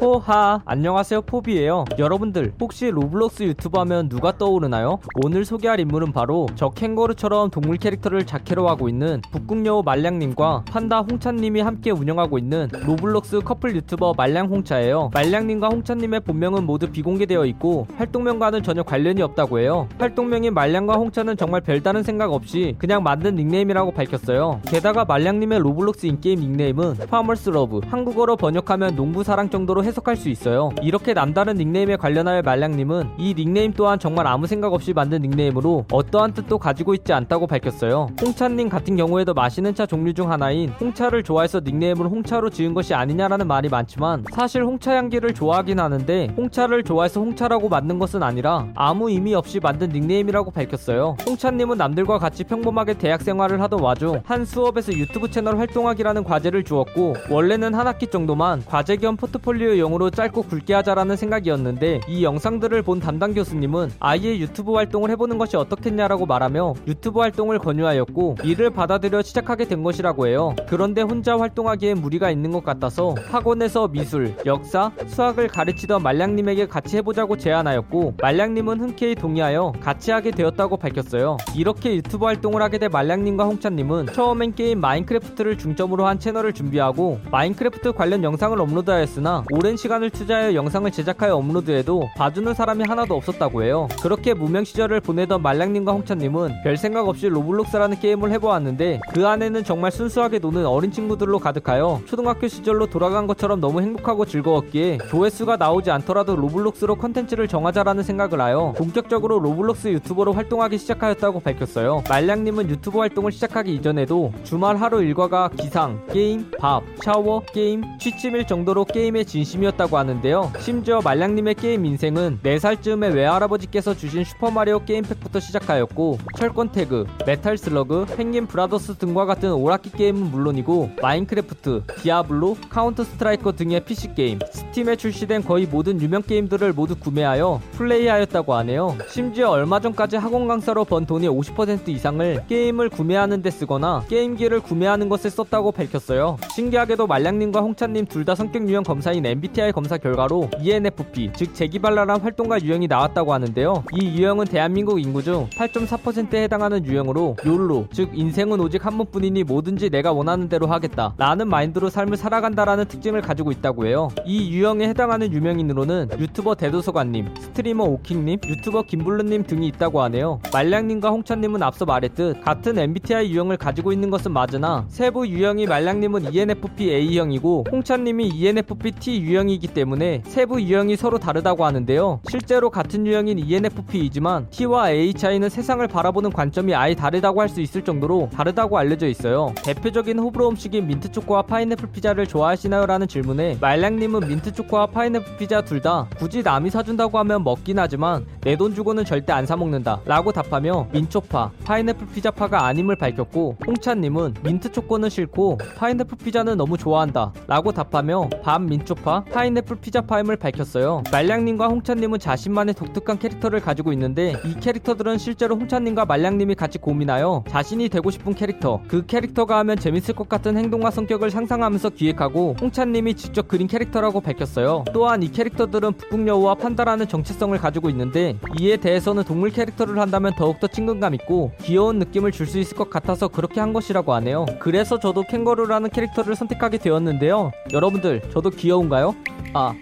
포하. 안녕하세요 포비예요. 여러분들 혹시 로블록스 유튜버 하면 누가 떠오르나요? 오늘 소개할 인물은 바로 저 캥거루처럼 동물 캐릭터를 자캐로 하고 있는 북극여우 말량님과 판다 홍챠님이 함께 운영하고 있는 로블록스 커플 유튜버 말량홍챠예요. 말량님과 홍챠님의 본명은 모두 비공개되어 있고 활동명과는 전혀 관련이 없다고 해요. 활동명인 말량과 홍챠는 정말 별다른 생각 없이 그냥 만든 닉네임이라고 밝혔어요. 게다가 말량님의 로블록스 in-game 닉네임은 farmer's love 한국어로 번역하면 농부사랑 정도로 해석할 수 있어요. 이렇게 남다른 닉네임에 관련하여 말량님은 이 닉네임 또한 정말 아무 생각 없이 만든 닉네임으로 어떠한 뜻도 가지고 있지 않다고 밝혔어요. 홍챠님 같은 경우에도 마시는 차 종류 중 하나인 홍차를 좋아해서 닉네임을 홍챠로 지은 것이 아니냐라는 말이 많지만 사실 홍차 향기를 좋아하긴 하는데 홍차를 좋아해서 홍챠라고 만든 것은 아니라 아무 의미 없이 만든 닉네임이라고 밝혔어요. 홍챠님은 남들과 같이 평범하게 대학 생활을 하던 와중 한 수업에서 유튜브 채널 활동하기라는 과제를 주었고 원래는 한 학기 정도만 과제 겸 포트폴리오 용으로 짧고 굵게 하자라는 생각이었는데 이 영상들을 본 담당 교수님은 아예 유튜브 활동을 해보는 것이 어떻겠냐라고 말하며 유튜브 활동을 권유하였고 이를 받아들여 시작하게 된 것이라고 해요. 그런데 혼자 활동하기에 무리가 있는 것 같아서 학원에서 미술, 역사, 수학을 가르치던 말량님에게 같이 해보자고 제안하였고 말량님은 흔쾌히 동의하여 같이 하게 되었다고 밝혔어요. 이렇게 유튜브 활동을 하게 된 말량님과 홍챠님은 처음엔 게임 마인크래프트를 중점으로 한 채널을 준비하고 마인크래프트 관련 영상을 업로드하였으나 오랜 시간을 투자하여 영상을 제작하여 업로드해도 봐주는 사람이 하나도 없었다고 해요. 그렇게 무명 시절을 보내던 말량님과 홍챠님은 별 생각 없이 로블록스라는 게임을 해보았는데 그 안에는 정말 순수하게 노는 어린 친구들로 가득하여 초등학교 시절로 돌아간 것처럼 너무 행복하고 즐거웠기에 조회수가 나오지 않더라도 로블록스로 컨텐츠를 정하자라는 생각을 하여 본격적으로 로블록스 유튜버로 활동하기 시작하였다고 밝혔어요. 말량님은 유튜브 활동을 시작하기 이전에도 주말 하루 일과가 기상, 게임, 밥, 샤워, 게임, 취침일 정도로 게임에 진심 이었다고 하는데요. 심지어 말량님의 게임 인생은 4살쯤에 외할아버지께서 주신 슈퍼마리오 게임팩부터 시작하였고 철권 태그, 메탈 슬러그, 펭귄 브라더스 등과 같은 오락기 게임은 물론이고 마인크래프트, 디아블로, 카운터 스트라이커 등의 PC 게임, 스팀에 출시된 거의 모든 유명 게임들을 모두 구매하여 플레이하였다고 하네요. 심지어 얼마 전까지 학원 강사로 번 돈의 50% 이상을 게임을 구매하는 데 쓰거나 게임기를 구매하는 것에 썼다고 밝혔어요. 신기하게도 말량님과 홍챠님 둘 다 성격 유형 검사인 MBTI 검사 결과로 ENFP, 즉 재기발랄한 활동가 유형이 나왔다고 하는데요. 이 유형은 대한민국 인구 중 8.4%에 해당하는 유형으로 YOLO, 즉 인생은 오직 한 번뿐이니 뭐든지 내가 원하는 대로 하겠다. 라는 마인드로 삶을 살아간다라는 특징을 가지고 있다고 해요. 이 유형에 해당하는 유명인으로는 유튜버 대도서관님, 스트리머 오킹님, 유튜버 김블루님 등이 있다고 하네요. 말량님과 홍챠님은 앞서 말했듯 같은 MBTI 유형을 가지고 있는 것은 맞으나 세부 유형이 말량님은 ENFP A형이고 홍챠님이 ENFP T 유형이기 때문에 세부 유형이 서로 다르다고 하는데요. 실제로 같은 유형인 ENFP이지만 T와 A 차이는 세상을 바라보는 관점이 아예 다르다고 할 수 있을 정도로 다르다고 알려져 있어요. 대표적인 호불호 음식인 민트 초코와 파인애플 피자를 좋아하시나요? 라는 질문에 말량님은 민트 초코와 파인애플 피자 둘 다 굳이 남이 사준다고 하면 먹긴 하지만 내 돈 주고는 절대 안 사먹는다 라고 답하며 민초파, 파인애플 피자파가 아님을 밝혔고 홍차님은 민트 초코는 싫고 파인애플 피자는 너무 좋아한다 라고 답하며 반 민초파, 파인애플 피자파임을 밝혔어요. 말량님과 홍차님은 자신만의 독특한 캐릭터를 가지고 있는데 이 캐릭터들은 실제로 홍차님과 말량님이 같이 고민하여 자신이 되고 싶은 캐릭터, 그 캐릭터가 하면 재밌을 것 같은 행동과 성격을 상상하면서 기획하고 홍차님이 직접 그린 캐릭터라고 밝혔어요. 또한 이 캐릭터들은 북극여우와 판다라는 정체성을 가지고 있는데 이에 대해서는 동물 캐릭터를 한다면 더욱더 친근감 있고 귀여운 느낌을 줄 수 있을 것 같아서 그렇게 한 것이라고 하네요. 그래서 저도 캥거루라는 캐릭터를 선택하게 되었는데요. 여러분들 저도 귀여운가요? 아,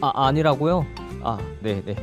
아 아니라고요? 아, 네, 네.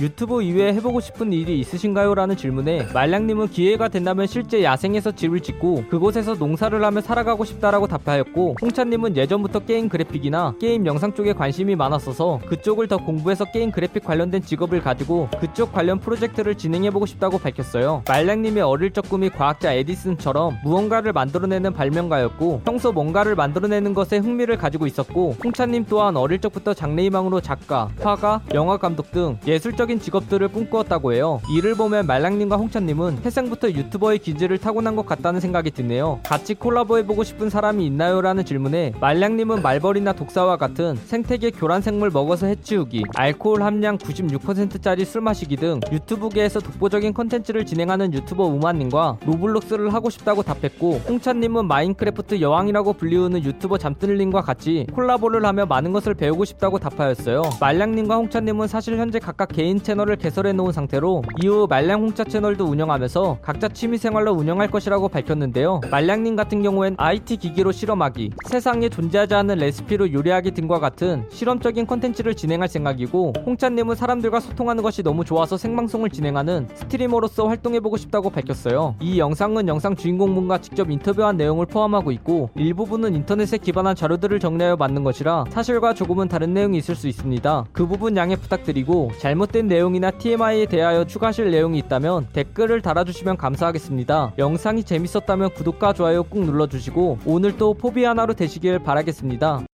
유튜브 이외에 해보고 싶은 일이 있으신가요? 라는 질문에 말량님은 기회가 된다면 실제 야생에서 집을 짓고 그곳에서 농사를 하며 살아가고 싶다라고 답하였고 홍차님은 예전부터 게임 그래픽이나 게임 영상 쪽에 관심이 많았어서 그쪽을 더 공부해서 게임 그래픽 관련된 직업을 가지고 그쪽 관련 프로젝트를 진행해보고 싶다고 밝혔어요. 말량님의 어릴 적 꿈이 과학자 에디슨처럼 무언가를 만들어내는 발명가였고 평소 뭔가를 만들어내는 것에 흥미를 가지고 있었고 홍차님 또한 어릴 적부터 장래희망으로 작가, 화가, 영화 감독 등 예술적인 직업들을 꿈꾸었다고 해요. 이를 보면 말량님과 홍차님은 태생부터 유튜버의 기질을 타고난 것 같다는 생각이 드네요. 같이 콜라보해보고 싶은 사람이 있나요? 라는 질문에 말량님은 말벌이나 독사와 같은 생태계 교란 생물 먹어서 해치우기, 알코올 함량 96%짜리 술 마시기 등 유튜브계에서 독보적인 컨텐츠를 진행하는 유튜버 우마님과 로블록스를 하고 싶다고 답했고 홍차님은 마인크래프트 여왕이라고 불리우는 유튜버 잠뜰님과 같이 콜라보를 하며 많은 것을 배우고 싶다고 답하였어요. 말량님과 홍차님은 사실 현재 각각 개인 채널을 개설해 놓은 상태로 이후 말량 홍차 채널도 운영하면서 각자 취미생활로 운영할 것이라고 밝혔는데요. 말량님 같은 경우엔 IT 기기로 실험하기, 세상에 존재하지 않는 레시피로 요리하기 등과 같은 실험적인 컨텐츠를 진행할 생각이고 홍찬님은 사람들과 소통하는 것이 너무 좋아서 생방송을 진행하는 스트리머로서 활동해보고 싶다고 밝혔어요. 이 영상은 영상 주인공분과 직접 인터뷰한 내용을 포함하고 있고 일부분은 인터넷에 기반한 자료들을 정리하여 만든 것이라 사실과 조금은 다른 내용이 있을 수 있습니다. 그 부분 양해 부탁드리고 잘못된 내용이나 TMI에 대하여 추가하실 내용이 있다면 댓글을 달아주시면 감사하겠습니다. 영상이 재밌었다면 구독과 좋아요 꾹 눌러주시고 오늘 또 포비 하나로 되시길 바라겠습니다.